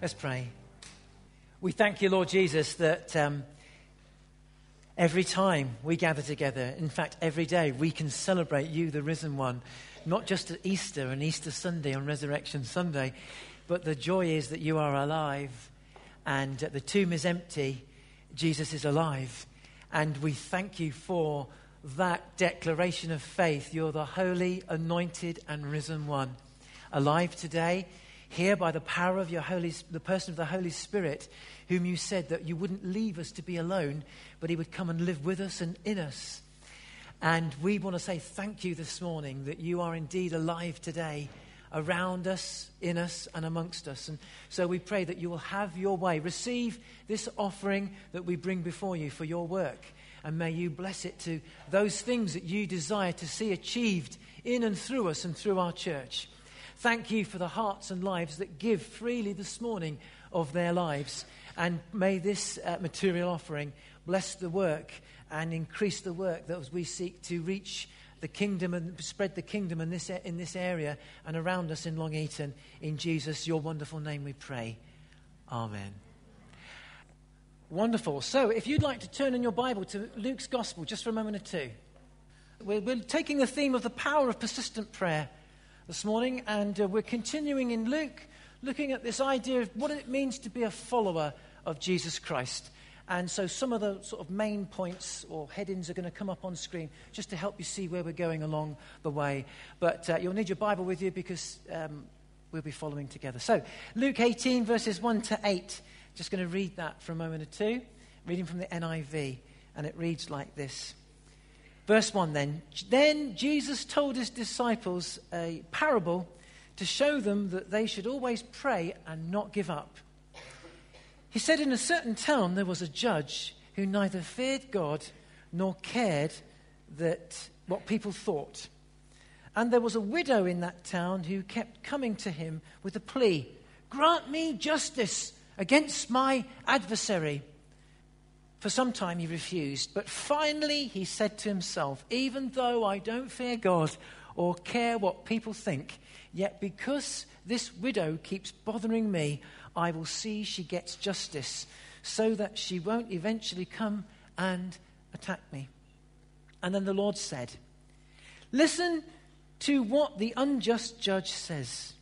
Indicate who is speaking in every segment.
Speaker 1: Let's pray. We thank you, Lord Jesus, that um, every time we gather together, in fact, every day, we can celebrate you, the risen one, not just at Easter and Easter Sunday on Resurrection Sunday, but the joy is that you are alive and the tomb is empty. Jesus is alive. And we thank you for that declaration of faith. You're the holy, anointed, and risen one. Alive today here by the power of your Holy, the person of the Holy Spirit, whom you said that you wouldn't leave us to be alone, but he would come and live with us and in us. And we want to say thank you this morning that you are indeed alive today around us, in us, and amongst us. And so we pray that you will have your way. Receive this offering that we bring before you for your work. And may you bless it to those things that you desire to see achieved in and through us and through our church. Thank you for the hearts and lives that give freely this morning of their lives. And may this uh, material offering bless the work and increase the work that we seek to reach the kingdom and spread the kingdom in this, in this area and around us in Long Eaton. In Jesus, your wonderful name, we pray. Amen. Wonderful. So, if you'd like to turn in your Bible to Luke's Gospel just for a moment or two, we're, we're taking the theme of the power of persistent prayer this morning, and uh, we're continuing in Luke, looking at this idea of what it means to be a follower of Jesus Christ. And so, some of the sort of main points or headings are going to come up on screen just to help you see where we're going along the way. But uh, you'll need your Bible with you because um, we'll be following together. So, Luke 18, verses 1 to 8. Just going to read that for a moment or two, reading from the NIV. And it reads like this Verse 1 then. Then Jesus told his disciples a parable to show them that they should always pray and not give up. He said, In a certain town there was a judge who neither feared God nor cared that what people thought. And there was a widow in that town who kept coming to him with a plea Grant me justice against my adversary. For some time he refused, but finally he said to himself, Even though I don't fear God or care what people think, yet because this widow keeps bothering me, I will see she gets justice so that she won't eventually come and attack me. And then the Lord said, Listen to what the unjust judge says.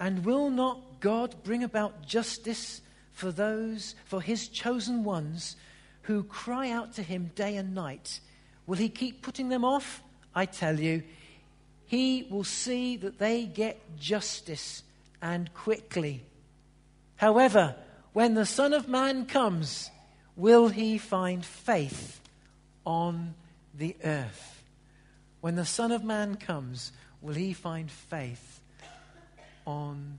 Speaker 1: And will not God bring about justice for those, for his chosen ones who cry out to him day and night. Will he keep putting them off? I tell you, he will see that they get justice and quickly. However, when the Son of Man comes, will he find faith on the earth? When the Son of Man comes, will he find faith on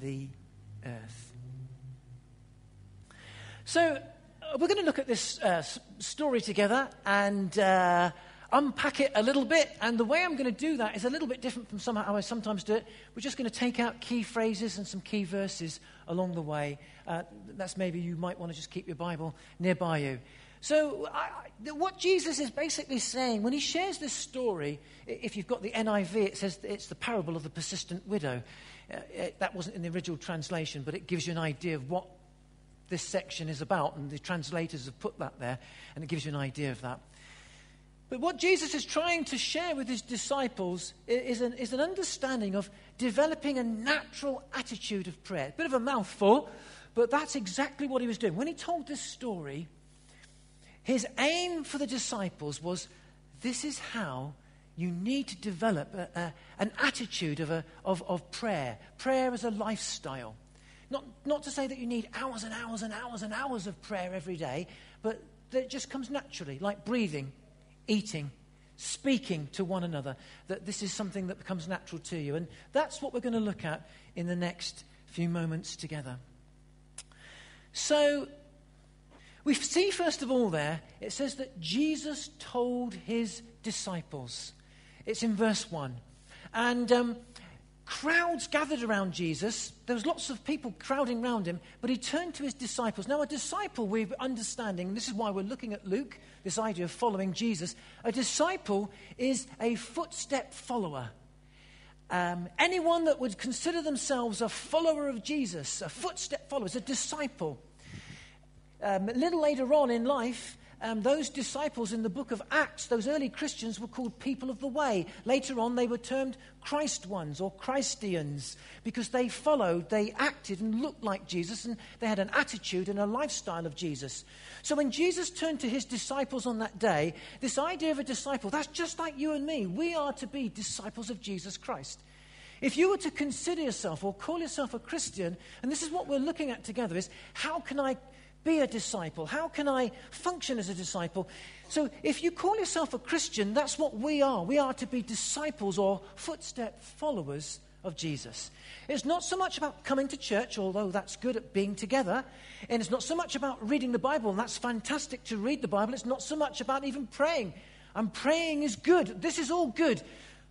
Speaker 1: the earth? So, we're going to look at this uh, story together and uh, unpack it a little bit. And the way I'm going to do that is a little bit different from how I sometimes do it. We're just going to take out key phrases and some key verses along the way. Uh, that's maybe you might want to just keep your Bible nearby you. So, I, what Jesus is basically saying when he shares this story, if you've got the NIV, it says it's the parable of the persistent widow. Uh, it, that wasn't in the original translation, but it gives you an idea of what this section is about, and the translators have put that there, and it gives you an idea of that. But what Jesus is trying to share with his disciples is an, is an understanding of developing a natural attitude of prayer. Bit of a mouthful, but that's exactly what he was doing. When he told this story, his aim for the disciples was this is how you need to develop a, a, an attitude of, a, of, of prayer. Prayer as a lifestyle. Not, not to say that you need hours and hours and hours and hours of prayer every day, but that it just comes naturally, like breathing, eating, speaking to one another, that this is something that becomes natural to you. And that's what we're going to look at in the next few moments together. So, we see first of all there, it says that Jesus told his disciples. It's in verse 1. And um, crowds gathered around Jesus. There was lots of people crowding around him, but he turned to his disciples. Now, a disciple, we're understanding, this is why we're looking at Luke, this idea of following Jesus. A disciple is a footstep follower. um, anyone that would consider themselves a follower of Jesus, a footstep follower, is a disciple. Um, a little later on in life, um, those disciples in the book of Acts, those early Christians, were called people of the way. Later on, they were termed Christ ones or Christians because they followed, they acted and looked like Jesus, and they had an attitude and a lifestyle of Jesus. So when Jesus turned to his disciples on that day, this idea of a disciple, that's just like you and me. We are to be disciples of Jesus Christ. If you were to consider yourself or call yourself a Christian, and this is what we're looking at together, is how can I be a disciple? How can I function as a disciple? So, if you call yourself a Christian, that's what we are. We are to be disciples or footstep followers of Jesus. It's not so much about coming to church, although that's good at being together. And it's not so much about reading the Bible, and that's fantastic to read the Bible. It's not so much about even praying. And praying is good. This is all good.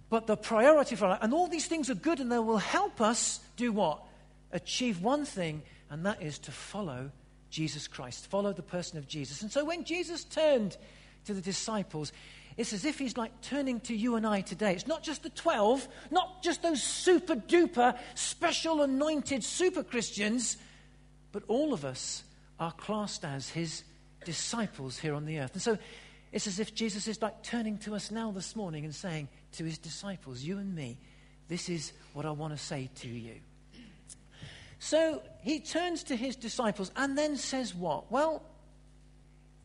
Speaker 1: But the priority for us, and all these things are good, and they will help us do what? Achieve one thing, and that is to follow Jesus Christ, follow the person of Jesus. And so when Jesus turned to the disciples, it's as if he's like turning to you and I today. It's not just the 12, not just those super duper, special anointed super Christians, but all of us are classed as his disciples here on the earth. And so it's as if Jesus is like turning to us now this morning and saying to his disciples, You and me, this is what I want to say to you. So he turns to his disciples and then says what? Well,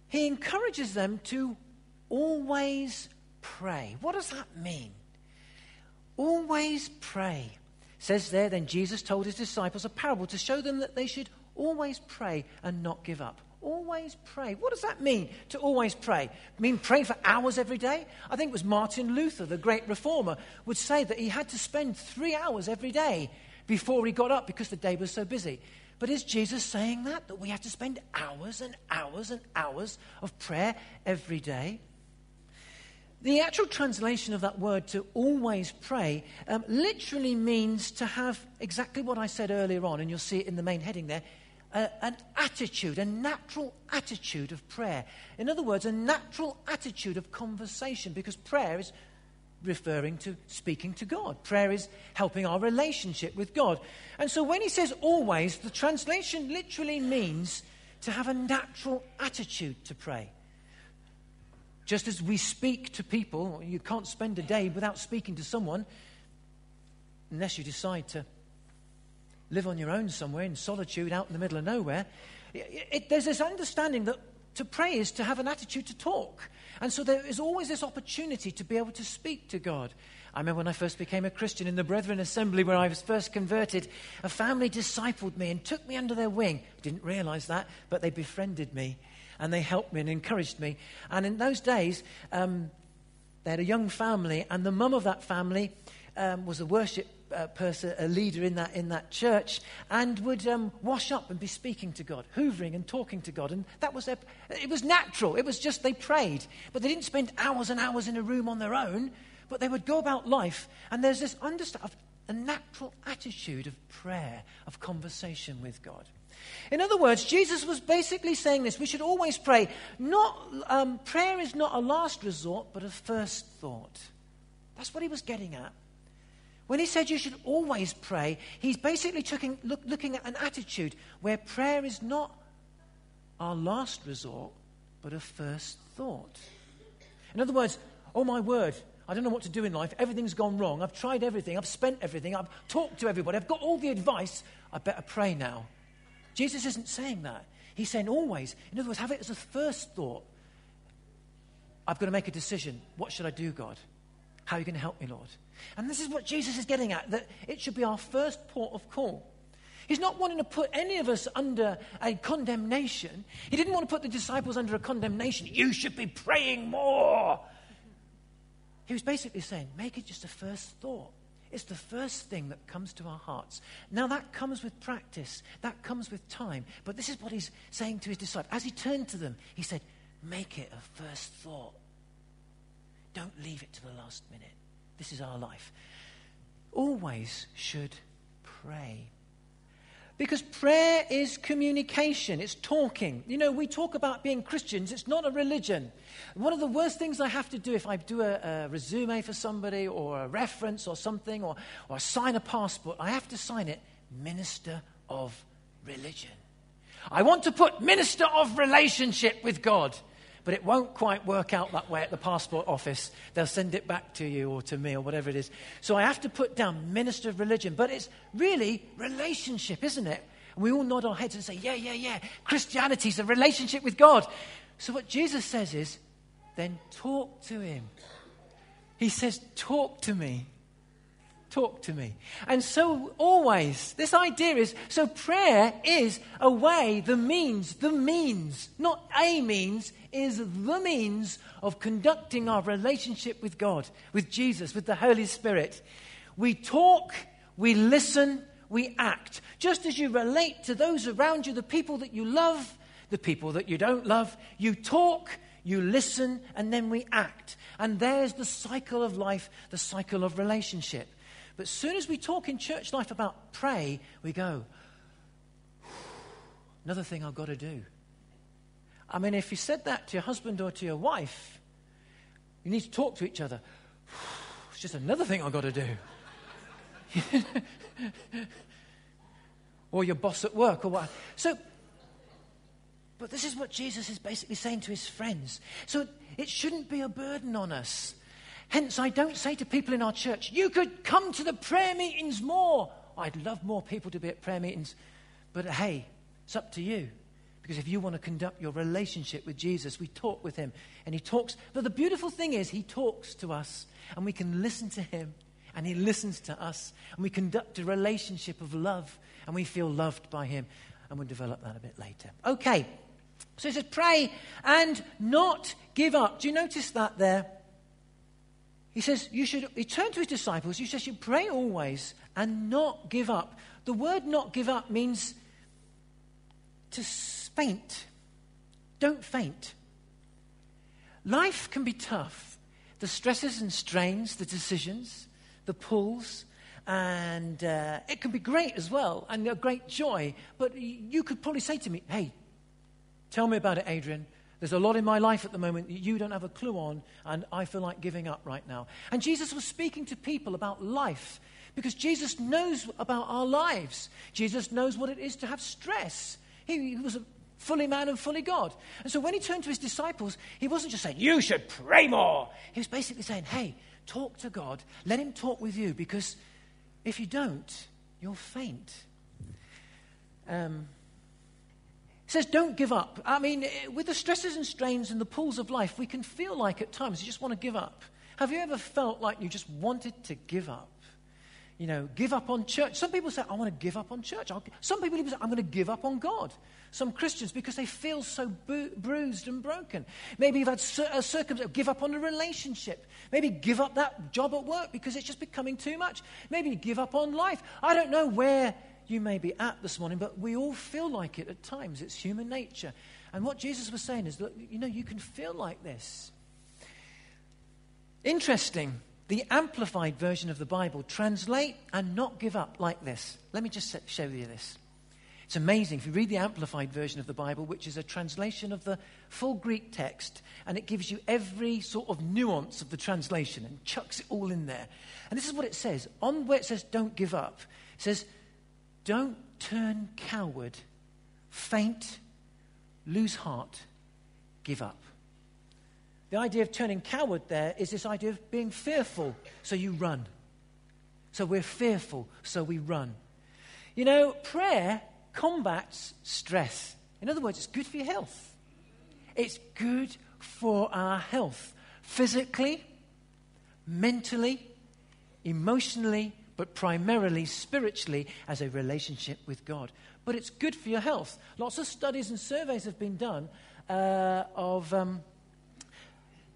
Speaker 1: he encourages them to always pray. What does that mean? Always pray. says there, then Jesus told his disciples a parable to show them that they should always pray and not give up. Always pray. What does that mean to always pray? mean pray for hours every day? I think it was Martin Luther, the great reformer, would say that he had to spend three hours every day before he got up because the day was so busy. But is Jesus saying that? That we have to spend hours and hours and hours of prayer every day? The actual translation of that word to always pray um, literally means to have exactly what I said earlier on, and you'll see it in the main heading there uh, an attitude, a natural attitude of prayer. In other words, a natural attitude of conversation, because prayer is referring to speaking to God. Prayer is helping our relationship with God. And so when he says always, the translation literally means to have a natural attitude to pray. Just as we speak to people, you can't spend a day without speaking to someone unless you decide to live on your own somewhere in solitude out in the middle of nowhere. It, it, there's this understanding that to pray is to have an attitude to talk. And so there is always this opportunity to be able to speak to God. I remember when I first became a Christian in the Brethren Assembly where I was first converted, a family discipled me and took me under their wing. Didn't realize that, but they befriended me and they helped me and encouraged me. And in those days, um, they had a young family, and the mum of that family um, was a worship person, a leader in that, in that church, and would um, wash up and be speaking to God, hoovering and talking to God. And that was their, it was natural. It was just they prayed. But they didn't spend hours and hours in a room on their own, but they would go about life. And there's this understand, a natural attitude of prayer, of conversation with God. In other words, Jesus was basically saying this we should always pray. Not, um, prayer is not a last resort, but a first thought. That's what he was getting at. When he said you should always pray, he's basically looking, look, looking at an attitude where prayer is not our last resort, but a first thought. In other words, oh my word, I don't know what to do in life. Everything's gone wrong. I've tried everything. I've spent everything. I've talked to everybody. I've got all the advice. I better pray now. Jesus isn't saying that. He's saying always. In other words, have it as a first thought. I've got to make a decision. What should I do, God? How are you going to help me, Lord? And this is what Jesus is getting at that it should be our first port of call. He's not wanting to put any of us under a condemnation. He didn't want to put the disciples under a condemnation. You should be praying more. He was basically saying, make it just a first thought. It's the first thing that comes to our hearts. Now, that comes with practice, that comes with time. But this is what he's saying to his disciples. As he turned to them, he said, Make it a first thought. Don't leave it to the last minute. This is our life. Always should pray. Because prayer is communication, it's talking. You know, we talk about being Christians, it's not a religion. One of the worst things I have to do if I do a, a resume for somebody or a reference or something or, or sign a passport, I have to sign it Minister of Religion. I want to put Minister of Relationship with God but it won't quite work out that way at the passport office. They'll send it back to you or to me or whatever it is. So I have to put down minister of religion, but it's really relationship, isn't it? We all nod our heads and say, yeah, yeah, yeah. Christianity is a relationship with God. So what Jesus says is, then talk to him. He says, talk to me talk to me. And so, always, this idea is so prayer is a way, the means, the means, not a means, is the means of conducting our relationship with God, with Jesus, with the Holy Spirit. We talk, we listen, we act. Just as you relate to those around you, the people that you love, the people that you don't love, you talk, you listen, and then we act. And there's the cycle of life, the cycle of relationship. But as soon as we talk in church life about pray, we go, another thing I've got to do. I mean, if you said that to your husband or to your wife, you need to talk to each other. It's just another thing I've got to do. or your boss at work or what. So, but this is what Jesus is basically saying to his friends. So it shouldn't be a burden on us. Hence, I don't say to people in our church, you could come to the prayer meetings more. I'd love more people to be at prayer meetings. But hey, it's up to you. Because if you want to conduct your relationship with Jesus, we talk with him and he talks. But the beautiful thing is, he talks to us and we can listen to him and he listens to us and we conduct a relationship of love and we feel loved by him. And we'll develop that a bit later. Okay, so he says, pray and not give up. Do you notice that there? He says, you should, he turned to his disciples, he says, you pray always and not give up. The word not give up means to faint. Don't faint. Life can be tough. The stresses and strains, the decisions, the pulls, and uh, it can be great as well and a great joy. But you could probably say to me, hey, tell me about it, Adrian. There's a lot in my life at the moment that you don't have a clue on, and I feel like giving up right now. And Jesus was speaking to people about life because Jesus knows about our lives. Jesus knows what it is to have stress. He, he was a fully man and fully God. And so when he turned to his disciples, he wasn't just saying, You should pray more. He was basically saying, Hey, talk to God. Let him talk with you because if you don't, you'll faint. Um, says, don't give up. I mean, eh, with the stresses and strains and the pulls of life, we can feel like at times you just want to give up. Have you ever felt like you just wanted to give up? You know, give up on church. Some people say, I want to give up on church. Some people even say, I'm going to give up on God. Some Christians, because they feel so bu- bruised and broken. Maybe you've had a circumstance, give up on a relationship. Maybe give up that job at work because it's just becoming too much. Maybe give up on life. I don't know where you may be at this morning, but we all feel like it at times. It's human nature. And what Jesus was saying is that, you know, you can feel like this. Interesting. The amplified version of the Bible translate and not give up like this. Let me just show you this. It's amazing. If you read the amplified version of the Bible, which is a translation of the full Greek text, and it gives you every sort of nuance of the translation and chucks it all in there. And this is what it says. On where it says, don't give up, it says, don't turn coward, faint, lose heart, give up. The idea of turning coward there is this idea of being fearful, so you run. So we're fearful, so we run. You know, prayer combats stress. In other words, it's good for your health. It's good for our health, physically, mentally, emotionally, but primarily spiritually as a relationship with God. But it's good for your health. Lots of studies and surveys have been done uh, of. Um,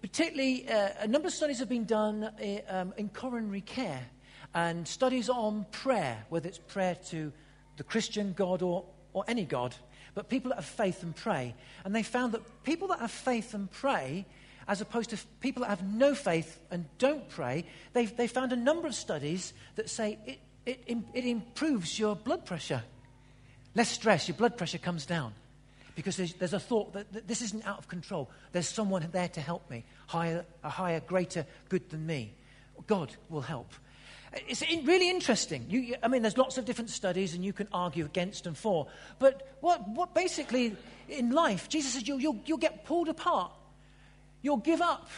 Speaker 1: particularly, uh, a number of studies have been done uh, um, in coronary care and studies on prayer, whether it's prayer to the Christian God or, or any God, but people that have faith and pray. And they found that people that have faith and pray as opposed to people that have no faith and don't pray, they've, they found a number of studies that say it, it, it improves your blood pressure. Less stress, your blood pressure comes down because there's, there's a thought that, that, this isn't out of control. There's someone there to help me, higher, a higher, greater good than me. God will help. It's really interesting. You, I mean, there's lots of different studies, and you can argue against and for. But what, what basically in life, Jesus says you'll, you'll, you'll get pulled apart. You'll give up.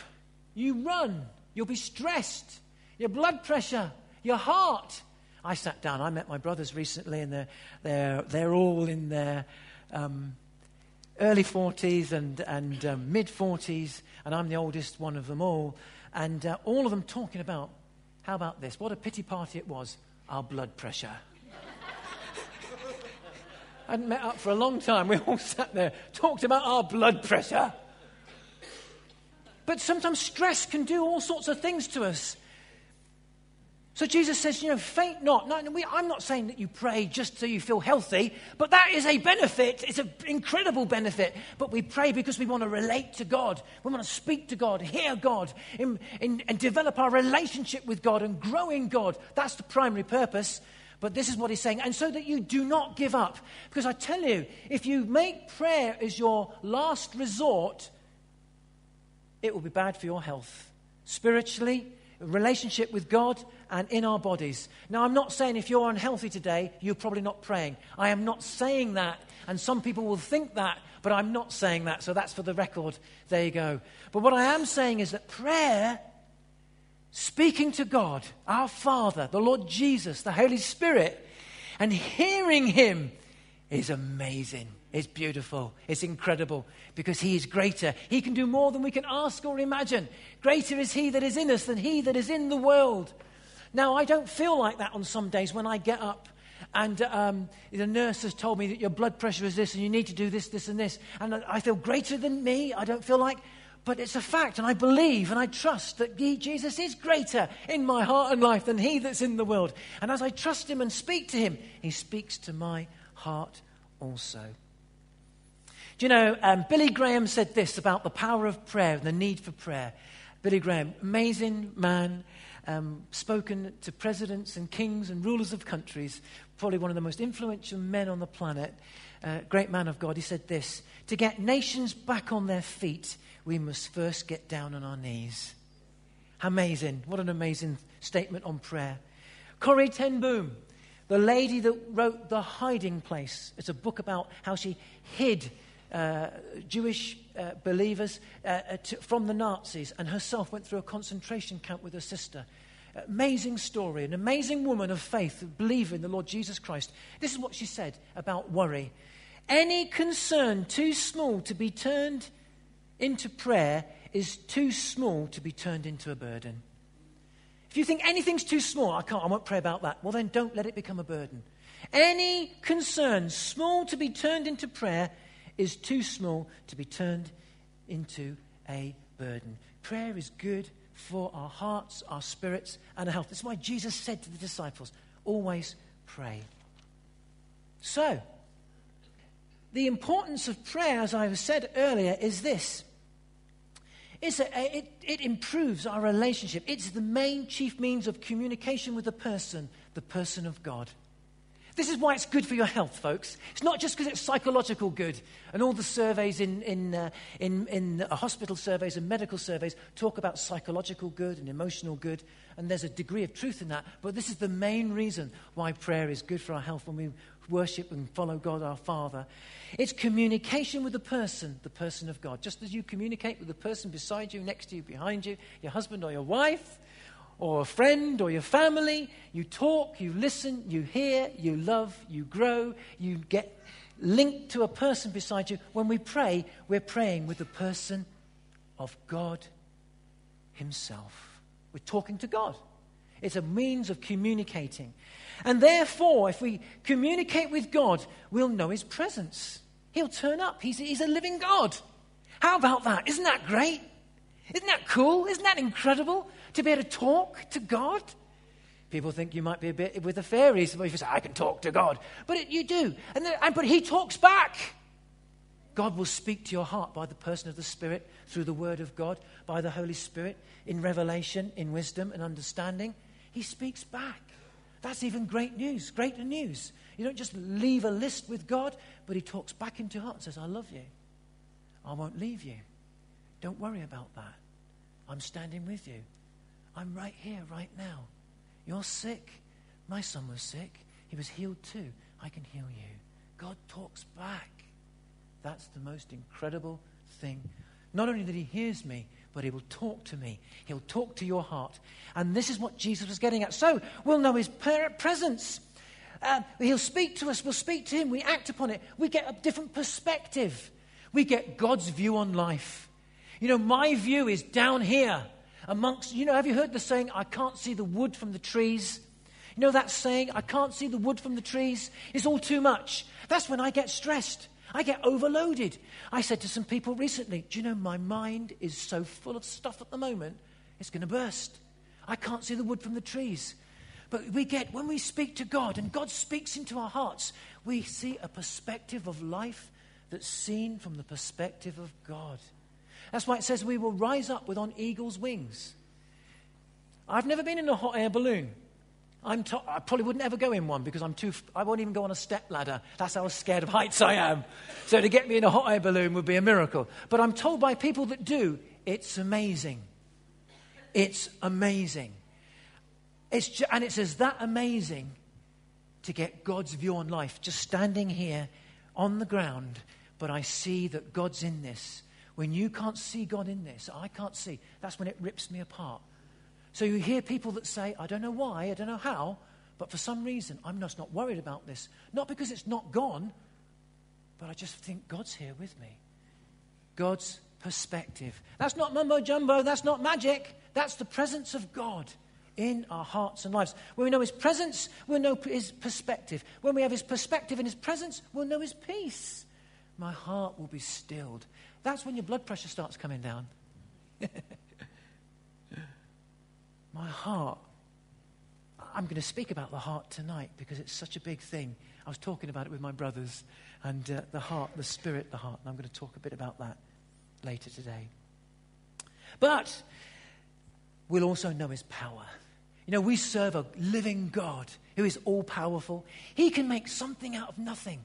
Speaker 1: You run. You'll be stressed. Your blood pressure, your heart. I sat down. I met my brothers recently, and they're, they're, they're all in their um, early 40s and, and um, mid 40s, and I'm the oldest one of them all. And uh, all of them talking about, how about this? What a pity party it was, our blood pressure. I hadn't met up for a long time. We all sat there, talked about our blood pressure. But sometimes stress can do all sorts of things to us. So Jesus says, you know, faint not. No, we, I'm not saying that you pray just so you feel healthy, but that is a benefit. It's an incredible benefit. But we pray because we want to relate to God. We want to speak to God, hear God, in, in, and develop our relationship with God and grow in God. That's the primary purpose. But this is what he's saying. And so that you do not give up. Because I tell you, if you make prayer as your last resort, it will be bad for your health. Spiritually, relationship with God, and in our bodies. Now, I'm not saying if you're unhealthy today, you're probably not praying. I am not saying that. And some people will think that, but I'm not saying that. So that's for the record. There you go. But what I am saying is that prayer, speaking to God, our Father, the Lord Jesus, the Holy Spirit, and hearing Him is amazing. It's beautiful. It's incredible because He is greater. He can do more than we can ask or imagine. Greater is He that is in us than He that is in the world. Now, I don't feel like that on some days when I get up and um, the nurse has told me that your blood pressure is this and you need to do this, this, and this. And I feel greater than me. I don't feel like, but it's a fact. And I believe and I trust that he, Jesus is greater in my heart and life than he that's in the world. And as I trust him and speak to him, he speaks to my heart also. You know, um, Billy Graham said this about the power of prayer and the need for prayer. Billy Graham, amazing man, um, spoken to presidents and kings and rulers of countries, probably one of the most influential men on the planet, uh, great man of God. He said this To get nations back on their feet, we must first get down on our knees. Amazing. What an amazing statement on prayer. Corrie Ten Boom, the lady that wrote The Hiding Place. It's a book about how she hid uh, Jewish uh, believers uh, uh, to, from the Nazis and herself went through a concentration camp with her sister. Amazing story, an amazing woman of faith, a believer in the Lord Jesus Christ. This is what she said about worry. Any concern too small to be turned into prayer is too small to be turned into a burden. If you think anything's too small, I can't, I won't pray about that. Well, then don't let it become a burden. Any concern small to be turned into prayer is too small to be turned into a burden. Prayer is good for our hearts, our spirits, and our health. That's why Jesus said to the disciples, always pray. So, the importance of prayer, as I said earlier, is this. A, it, it improves our relationship. It's the main chief means of communication with the person, the person of God. This is why it's good for your health, folks. It's not just because it's psychological good. And all the surveys in, in, uh, in, in uh, hospital surveys and medical surveys talk about psychological good and emotional good. And there's a degree of truth in that. But this is the main reason why prayer is good for our health when we worship and follow God our Father. It's communication with the person, the person of God. Just as you communicate with the person beside you, next to you, behind you, your husband or your wife or a friend or your family. You talk, you listen, you hear, you love, you grow, you get linked to a person beside you. When we pray, we're praying with the person of God Himself. We're talking to God. It's a means of communicating. And therefore, if we communicate with God, we'll know His presence. He'll turn up. He's, he's a living God. How about that? Isn't that great? Isn't that cool? Isn't that incredible? to be able to talk to God. People think you might be a bit with the fairies. If you say, I can talk to God. But it, you do. And, and, but He talks back. God will speak to your heart by the person of the Spirit, through the Word of God, by the Holy Spirit, in revelation, in wisdom and understanding. He speaks back. That's even great news, greater news. You don't just leave a list with God, but He talks back into your heart and says, I love you. I won't leave you. Don't worry about that. I'm standing with you. I'm right here, right now. You're sick. My son was sick. He was healed too. I can heal you. God talks back. That's the most incredible thing. Not only that He hears me, but He will talk to me. He'll talk to your heart. And this is what Jesus was getting at. So we'll know His presence. Uh, he'll speak to us. We'll speak to Him. We act upon it. We get a different perspective. We get God's view on life. You know, my view is down here amongst, you know, have you heard the saying, I can't see the wood from the trees? You know that saying, I can't see the wood from the trees? It's all too much. That's when I get stressed. I get overloaded. I said to some people recently, Do you know, my mind is so full of stuff at the moment, it's going to burst. I can't see the wood from the trees. But we get, when we speak to God and God speaks into our hearts, we see a perspective of life that's seen from the perspective of God. That's why it says we will rise up with on eagle's wings. I've never been in a hot air balloon. I'm to- I probably wouldn't ever go in one because I'm too, f- I won't even go on a step ladder. That's how scared of heights I am. So to get me in a hot air balloon would be a miracle. But I'm told by people that do, it's amazing. It's amazing. It's ju- and it's as that amazing to get God's view on life, just standing here on the ground, but I see that God's in this. When you can't see God in this, I can't see, that's when it rips me apart. So you hear people that say, I don't know why, I don't know how, but for some reason, I'm just not worried about this. Not because it's not gone, but I just think God's here with me. God's perspective. That's not mumbo jumbo, that's not magic. That's the presence of God in our hearts and lives. When we know His presence, we'll know His perspective. When we have His perspective and His presence, we'll know His peace. My heart will be stilled. That's when your blood pressure starts coming down. my heart. I'm going to speak about the heart tonight because it's such a big thing. I was talking about it with my brothers and uh, the heart, the spirit, the heart. And I'm going to talk a bit about that later today. But we'll also know his power. You know, we serve a living God who is all powerful. He can make something out of nothing.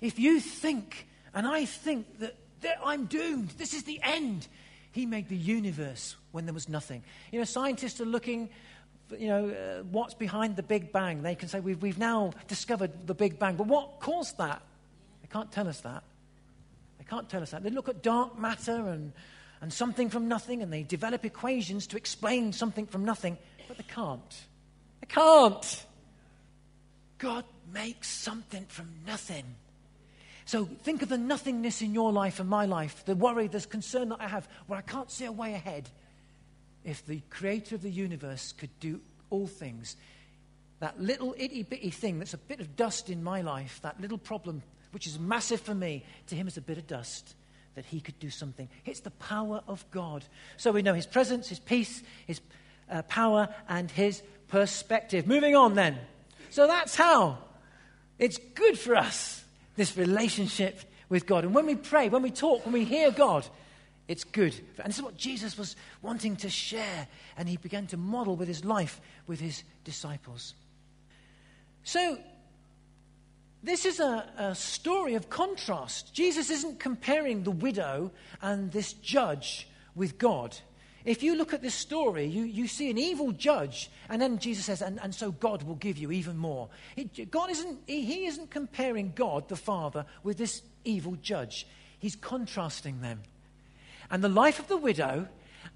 Speaker 1: If you think, and I think that, that I'm doomed, this is the end, he made the universe when there was nothing. You know, scientists are looking, you know, uh, what's behind the Big Bang. They can say, we've, we've now discovered the Big Bang. But what caused that? They can't tell us that. They can't tell us that. They look at dark matter and, and something from nothing, and they develop equations to explain something from nothing, but they can't. They can't. God makes something from nothing. So think of the nothingness in your life and my life, the worry, the concern that I have, where I can't see a way ahead. If the creator of the universe could do all things, that little itty bitty thing that's a bit of dust in my life, that little problem, which is massive for me, to him is a bit of dust, that he could do something. It's the power of God. So we know his presence, his peace, his uh, power, and his perspective. Moving on then. So that's how it's good for us this relationship with God. And when we pray, when we talk, when we hear God, it's good. And this is what Jesus was wanting to share, and he began to model with his life with his disciples. So, this is a, a, story of contrast. Jesus isn't comparing the widow and this judge with God. If you look at this story, you, you see an evil judge, and then Jesus says, and, and so God will give you even more. God isn't, he, he isn't comparing God, the Father, with this evil judge. He's contrasting them. And the life of the widow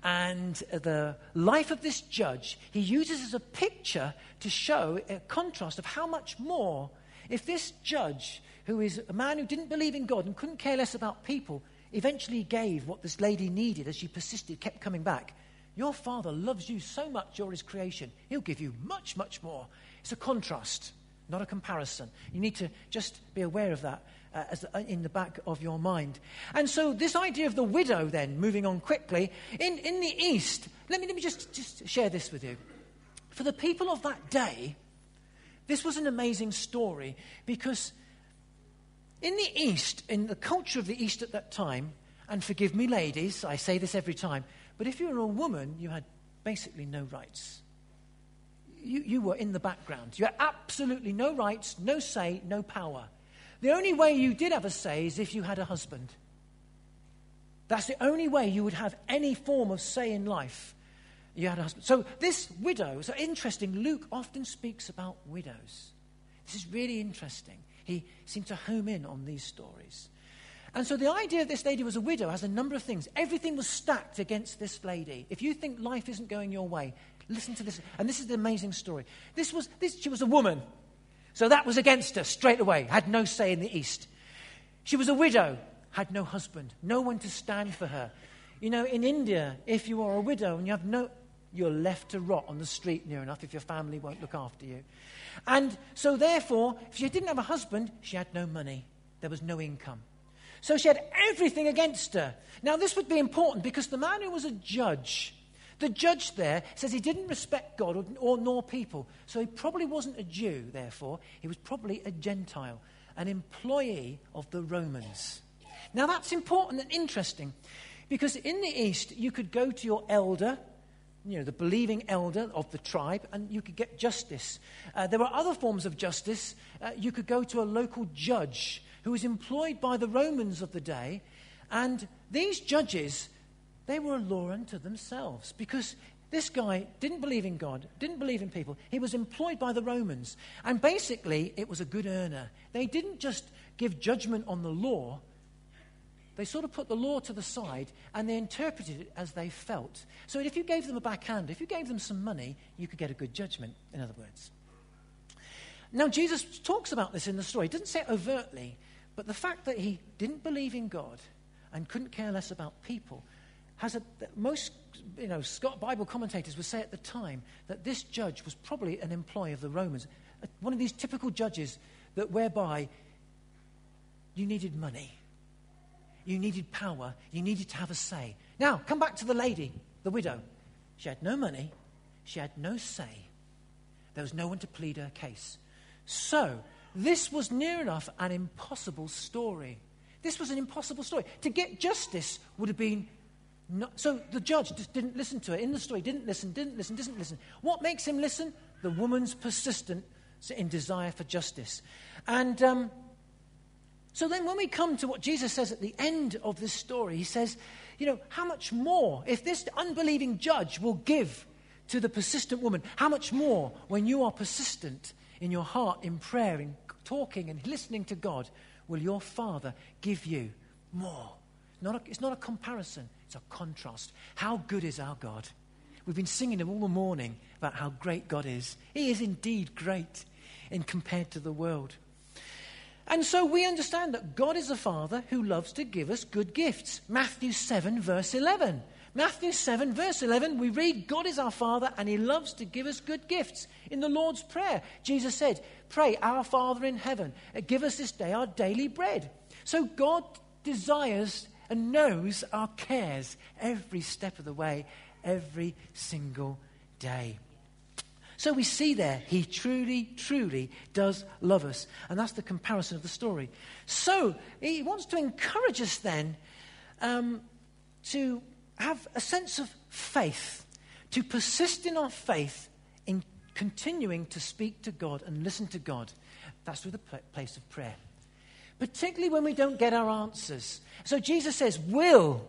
Speaker 1: and the life of this judge, he uses as a picture to show a contrast of how much more, if this judge, who is a man who didn't believe in God and couldn't care less about people, eventually gave what this lady needed as she persisted, kept coming back. Your father loves you so much, you're his creation. He'll give you much, much more. It's a contrast, not a comparison. You need to just be aware of that uh, as, uh, in the back of your mind. And so, this idea of the widow, then, moving on quickly, in, in the East, let me, let me just, just share this with you. For the people of that day, this was an amazing story because in the East, in the culture of the East at that time, and forgive me, ladies, I say this every time, but if you were a woman, you had basically no rights. you, you were in the background. You had absolutely no rights, no say, no power. The only way you did have a say is if you had a husband. That's the only way you would have any form of say in life. You had a husband. So this widow, so interesting, Luke often speaks about widows. This is really interesting. He seemed to home in on these stories. And so the idea that this lady was a widow has a number of things. Everything was stacked against this lady. If you think life isn't going your way, listen to this. And this is the amazing story. This was, this, she was a woman. So that was against her straight away, had no say in the East. She was a widow had no husband, no one to stand for her. You know, in India, if you are a widow and you have no, you're left to rot on the street near enough if your family won't look after you. And so, therefore, if she didn't have a husband, she had no money. There was no income. So she had everything against her. Now, this would be important because the man who was a judge, the judge there says he didn't respect God or, or nor people. So he probably wasn't a Jew, therefore. He was probably a Gentile, an employee of the Romans. Now, that's important and interesting because in the East, you could go to your elder, you know, the believing elder of the tribe, and you could get justice. Uh, there were other forms of justice. Uh, you could go to a local judge who was employed by the Romans of the day, and these judges, they were a law unto themselves because this guy didn't believe in God, didn't believe in people. He was employed by the Romans, and basically, it was a good earner. They didn't just give judgment on the law, they sort of put the law to the side and they interpreted it as they felt. So if you gave them a backhand, if you gave them some money, you could get a good judgment, in other words. Now, Jesus talks about this in the story. He doesn't say it overtly, but the fact that he didn't believe in God and couldn't care less about people has a, most you know, Scott Bible commentators would say at the time that this judge was probably an employee of the Romans, one of these typical judges that whereby you needed money you needed power. You needed to have a say. Now, come back to the lady, the widow. She had no money. She had no say. There was no one to plead her case. So, this was near enough an impossible story. This was an impossible story. To get justice would have been. Not, so the judge just didn't listen to her. In the story, didn't listen, didn't listen, didn't listen. What makes him listen? The woman's persistent in desire for justice. And um, so then, when we come to what Jesus says at the end of this story, he says, You know, how much more, if this unbelieving judge will give to the persistent woman, how much more when you are persistent in your heart, in prayer, in talking and listening to God, will your Father give you more? Not a, it's not a comparison, it's a contrast. How good is our God? We've been singing him all the morning about how great God is. He is indeed great in compared to the world. And so we understand that God is a Father who loves to give us good gifts. Matthew 7, verse 11. Matthew 7, verse 11, we read, God is our Father and He loves to give us good gifts. In the Lord's Prayer, Jesus said, Pray, Our Father in heaven, give us this day our daily bread. So God desires and knows our cares every step of the way, every single day. So we see there, he truly, truly does love us. And that's the comparison of the story. So he wants to encourage us then um, to have a sense of faith, to persist in our faith in continuing to speak to God and listen to God. That's through the place of prayer. Particularly when we don't get our answers. So Jesus says, Will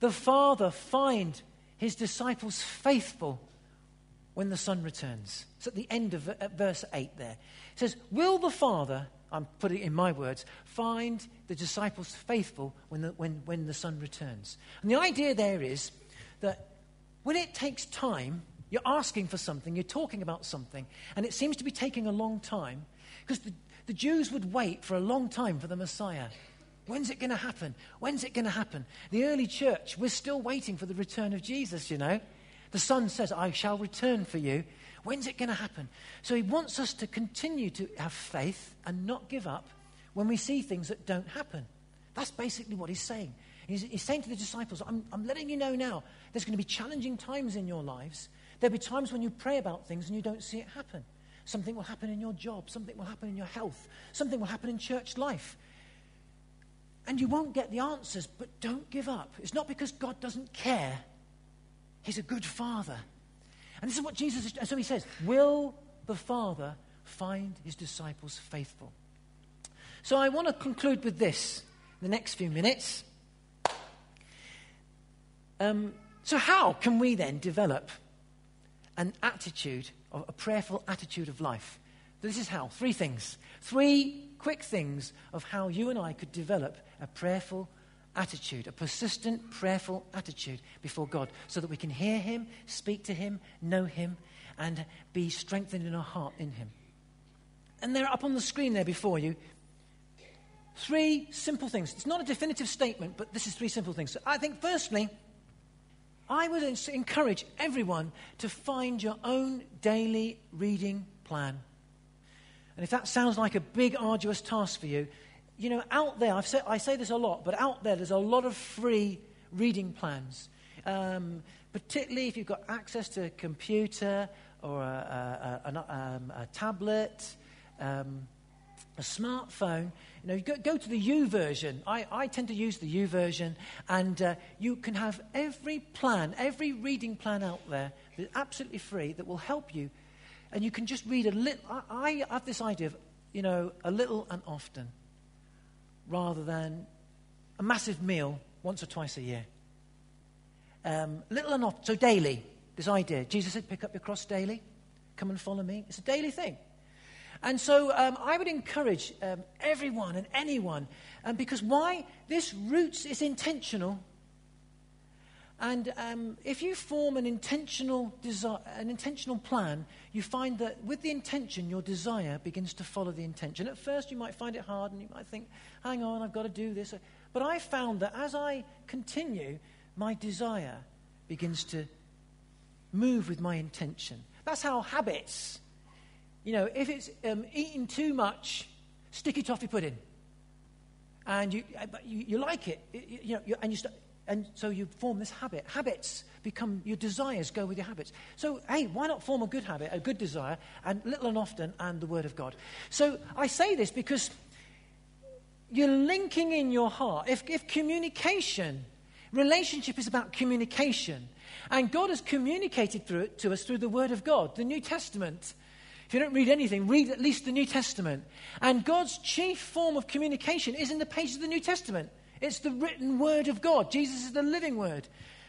Speaker 1: the Father find his disciples faithful when the Son returns. It's at the end of at verse 8 there. It says, Will the Father, I'm putting it in my words, find the disciples faithful when the, when, when the Son returns? And the idea there is that when it takes time, you're asking for something, you're talking about something, and it seems to be taking a long time, because the, the Jews would wait for a long time for the Messiah. When's it going to happen? When's it going to happen? The early church, we're still waiting for the return of Jesus, you know. The Son says, I shall return for you. When's it going to happen? So he wants us to continue to have faith and not give up when we see things that don't happen. That's basically what he's saying. He's, he's saying to the disciples, I'm, I'm letting you know now, there's going to be challenging times in your lives. There'll be times when you pray about things and you don't see it happen. Something will happen in your job, something will happen in your health, something will happen in church life. And you won't get the answers, but don't give up. It's not because God doesn't care, He's a good father. And this is what Jesus, so he says, Will the Father find his disciples faithful? So I want to conclude with this the next few minutes. Um, so, how can we then develop an attitude, of a prayerful attitude of life? This is how. Three things. Three quick things of how you and I could develop a prayerful attitude, a persistent, prayerful attitude before God, so that we can hear Him, speak to Him, know Him, and be strengthened in our heart in Him. And they're up on the screen there before you. Three simple things. It's not a definitive statement, but this is three simple things. So I think, firstly, I would encourage everyone to find your own daily reading plan. And if that sounds like a big, arduous task for you, you know, out there, i say this a lot, but out there, there's a lot of free reading plans. Um, particularly if you've got access to a computer or a, a, a, um, a tablet, um, a smartphone. You know, you go, go, to the YouVersion. I, I tend to use the YouVersion, and uh, you can have every plan, every reading plan out there that's absolutely free that will help you. And you can just read a little. I, I have this idea of, you know, a little and often, rather than a massive meal once or twice a year. Um, little and often, so daily, this idea. Jesus said, pick up your cross daily, come and follow me. It's a daily thing. And so um, I would encourage um, everyone and anyone, um, because why? This roots is intentional. And um, if you form an intentional, desi- an intentional plan, you find that with the intention, your desire begins to follow the intention. At first, you might find it hard and you might think, hang on, I've got to do this. But I found that as I continue, my desire begins to move with my intention. That's how habits you know, if it's um, eating too much sticky toffee pudding, and you, you, you like it, you, you know, and you start, and so you form this habit. Habits become your desires go with your habits. So hey, why not form a good habit, a good desire, and little and often, and the Word of God. So I say this because you're linking in your heart. If, if communication, relationship is about communication, and God has communicated through it to us through the Word of God, the New Testament. If you don't read anything, read at least the New Testament. And God's chief form of communication is in the pages of the New Testament. It's the written word of God. Jesus is the living word.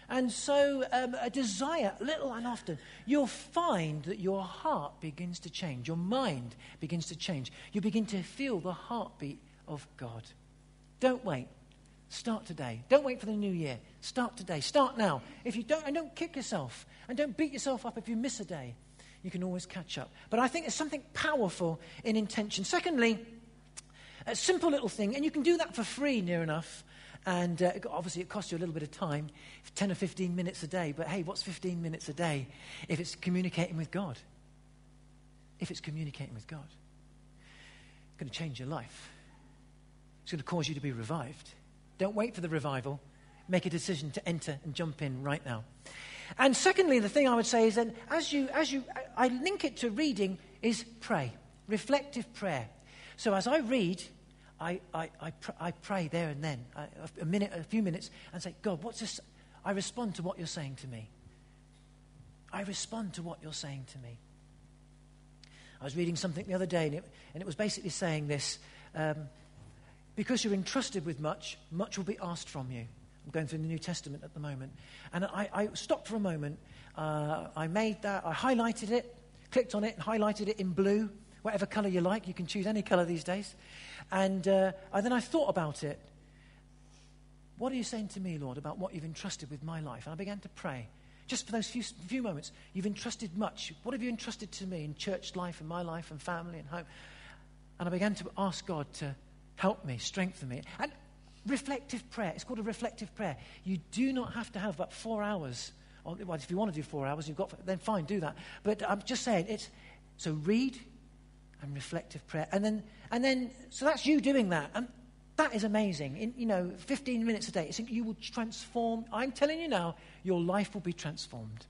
Speaker 1: And so, um, a desire, little and often, you'll find that your heart begins to change. Your mind begins to change. You begin to feel the heartbeat of God. Don't wait. Start today. Don't wait for the new year. Start today. Start now. If you don't, and don't kick yourself. And don't beat yourself up if you miss a day you can always catch up. But I think there's something powerful in intention. Secondly, a simple little thing, and you can do that for free near enough. And uh, obviously, it costs you a little bit of time 10 or 15 minutes a day. But hey, what's 15 minutes a day if it's communicating with God? If it's communicating with God, it's going to change your life. It's going to cause you to be revived. Don't wait for the revival. Make a decision to enter and jump in right now. And secondly, the thing I would say is that as you, as you, I link it to reading is pray, reflective prayer. So as I read, I, I, I, pr- I pray there and then, I, a minute, a few minutes, and say, God, what's this? I respond to what you're saying to me. I respond to what you're saying to me. I was reading something the other day, and it, and it was basically saying this um, because you're entrusted with much, much will be asked from you. I'm going through the New Testament at the moment. And I, I stopped for a moment. Uh, I made that, I highlighted it, clicked on it, and highlighted it in blue, whatever color you like. You can choose any color these days. And uh, then I thought about it. What are you saying to me, Lord, about what you've entrusted with my life? And I began to pray. Just for those few, few moments, you've entrusted much. What have you entrusted to me in church life, in my life, and family, and home? And I began to ask God to help me, strengthen me. And reflective prayer. It's called a reflective prayer. You do not have to have about four hours. well, if you want to do four hours, you've got then fine, do that. But I'm just saying it's so read and reflective prayer, and then and then so that's you doing that, and that is amazing. In you know, 15 minutes a day, it's, you will transform. I'm telling you now, your life will be transformed.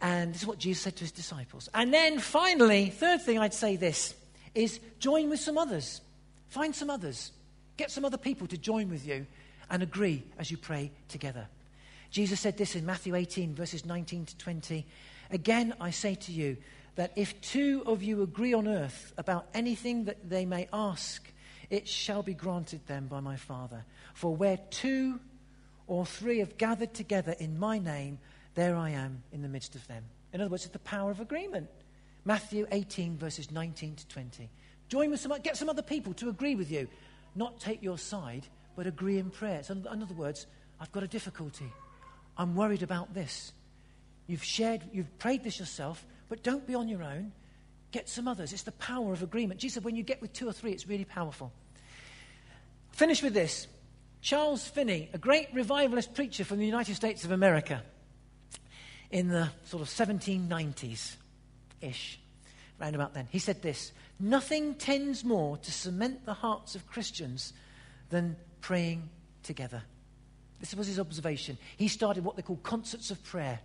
Speaker 1: And this is what Jesus said to his disciples. And then finally, third thing I'd say this is join with some others. Find some others. Get some other people to join with you and agree as you pray together. Jesus said this in Matthew 18, verses 19 to 20. Again, I say to you that if two of you agree on earth about anything that they may ask, it shall be granted them by my Father. For where two or three have gathered together in my name, there I am in the midst of them. In other words, it's the power of agreement. Matthew 18, verses 19 to 20. Join with some, get some other people to agree with you. Not take your side, but agree in prayer. So in other words, I've got a difficulty. I'm worried about this. You've shared, you've prayed this yourself, but don't be on your own. Get some others. It's the power of agreement. Jesus said, when you get with two or three, it's really powerful. Finish with this. Charles Finney, a great revivalist preacher from the United States of America in the sort of 1790s ish, round about then, he said this Nothing tends more to cement the hearts of Christians than praying together. This was his observation. He started what they call concerts of prayer.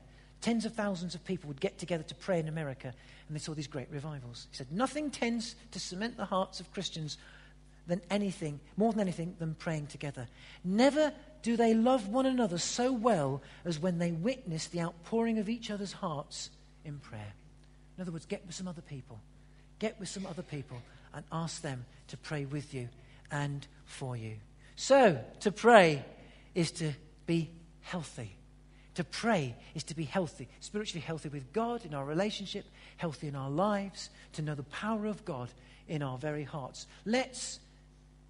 Speaker 1: Tens of thousands of people would get together to pray in America, and they saw these great revivals. He said, Nothing tends to cement the hearts of Christians than anything, more than anything, than praying together. Never do they love one another so well as when they witness the outpouring of each other's hearts in prayer. In other words, get with some other people. Get with some other people and ask them to pray with you and for you. So, to pray is to be healthy. To pray is to be healthy, spiritually healthy with God in our relationship, healthy in our lives, to know the power of God in our very hearts. Let's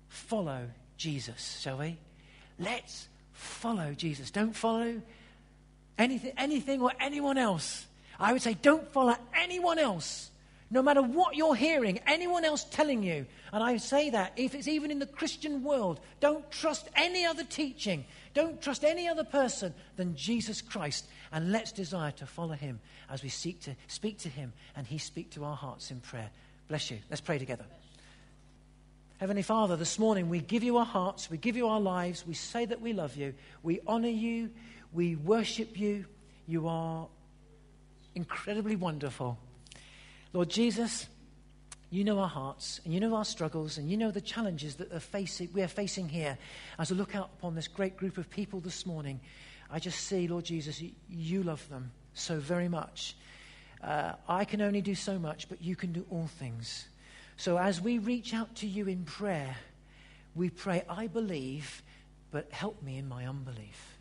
Speaker 1: follow Jesus, shall we? Let's follow Jesus. Don't follow anything, anything or anyone else. I would say, don't follow anyone else. No matter what you're hearing, anyone else telling you, and I say that if it's even in the Christian world, don't trust any other teaching. Don't trust any other person than Jesus Christ. And let's desire to follow him as we seek to speak to him and he speak to our hearts in prayer. Bless you. Let's pray together. Heavenly Father, this morning we give you our hearts, we give you our lives, we say that we love you, we honor you, we worship you. You are incredibly wonderful. Lord Jesus, you know our hearts, and you know our struggles, and you know the challenges that facing, we are facing here. As I look out upon this great group of people this morning, I just see, Lord Jesus, you love them so very much. Uh, I can only do so much, but you can do all things. So as we reach out to you in prayer, we pray, I believe, but help me in my unbelief.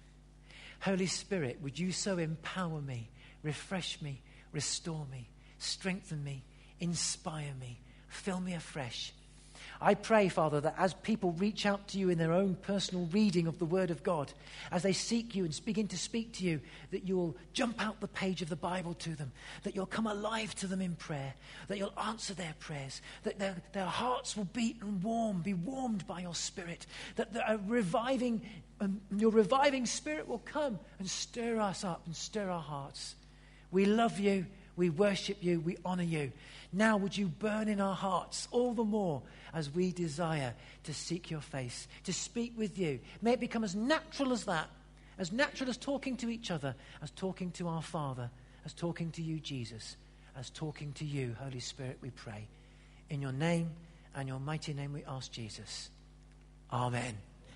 Speaker 1: Holy Spirit, would you so empower me, refresh me, restore me, strengthen me, inspire me, fill me afresh. I pray, Father, that as people reach out to you in their own personal reading of the Word of God, as they seek you and begin to speak to you, that you'll jump out the page of the Bible to them, that you'll come alive to them in prayer, that you'll answer their prayers, that their, their hearts will beat and warm, be warmed by your Spirit, that the, reviving, um, your reviving Spirit will come and stir us up and stir our hearts. We love you. We worship you. We honor you. Now, would you burn in our hearts all the more as we desire to seek your face, to speak with you? May it become as natural as that, as natural as talking to each other, as talking to our Father, as talking to you, Jesus, as talking to you, Holy Spirit, we pray. In your name and your mighty name we ask Jesus. Amen.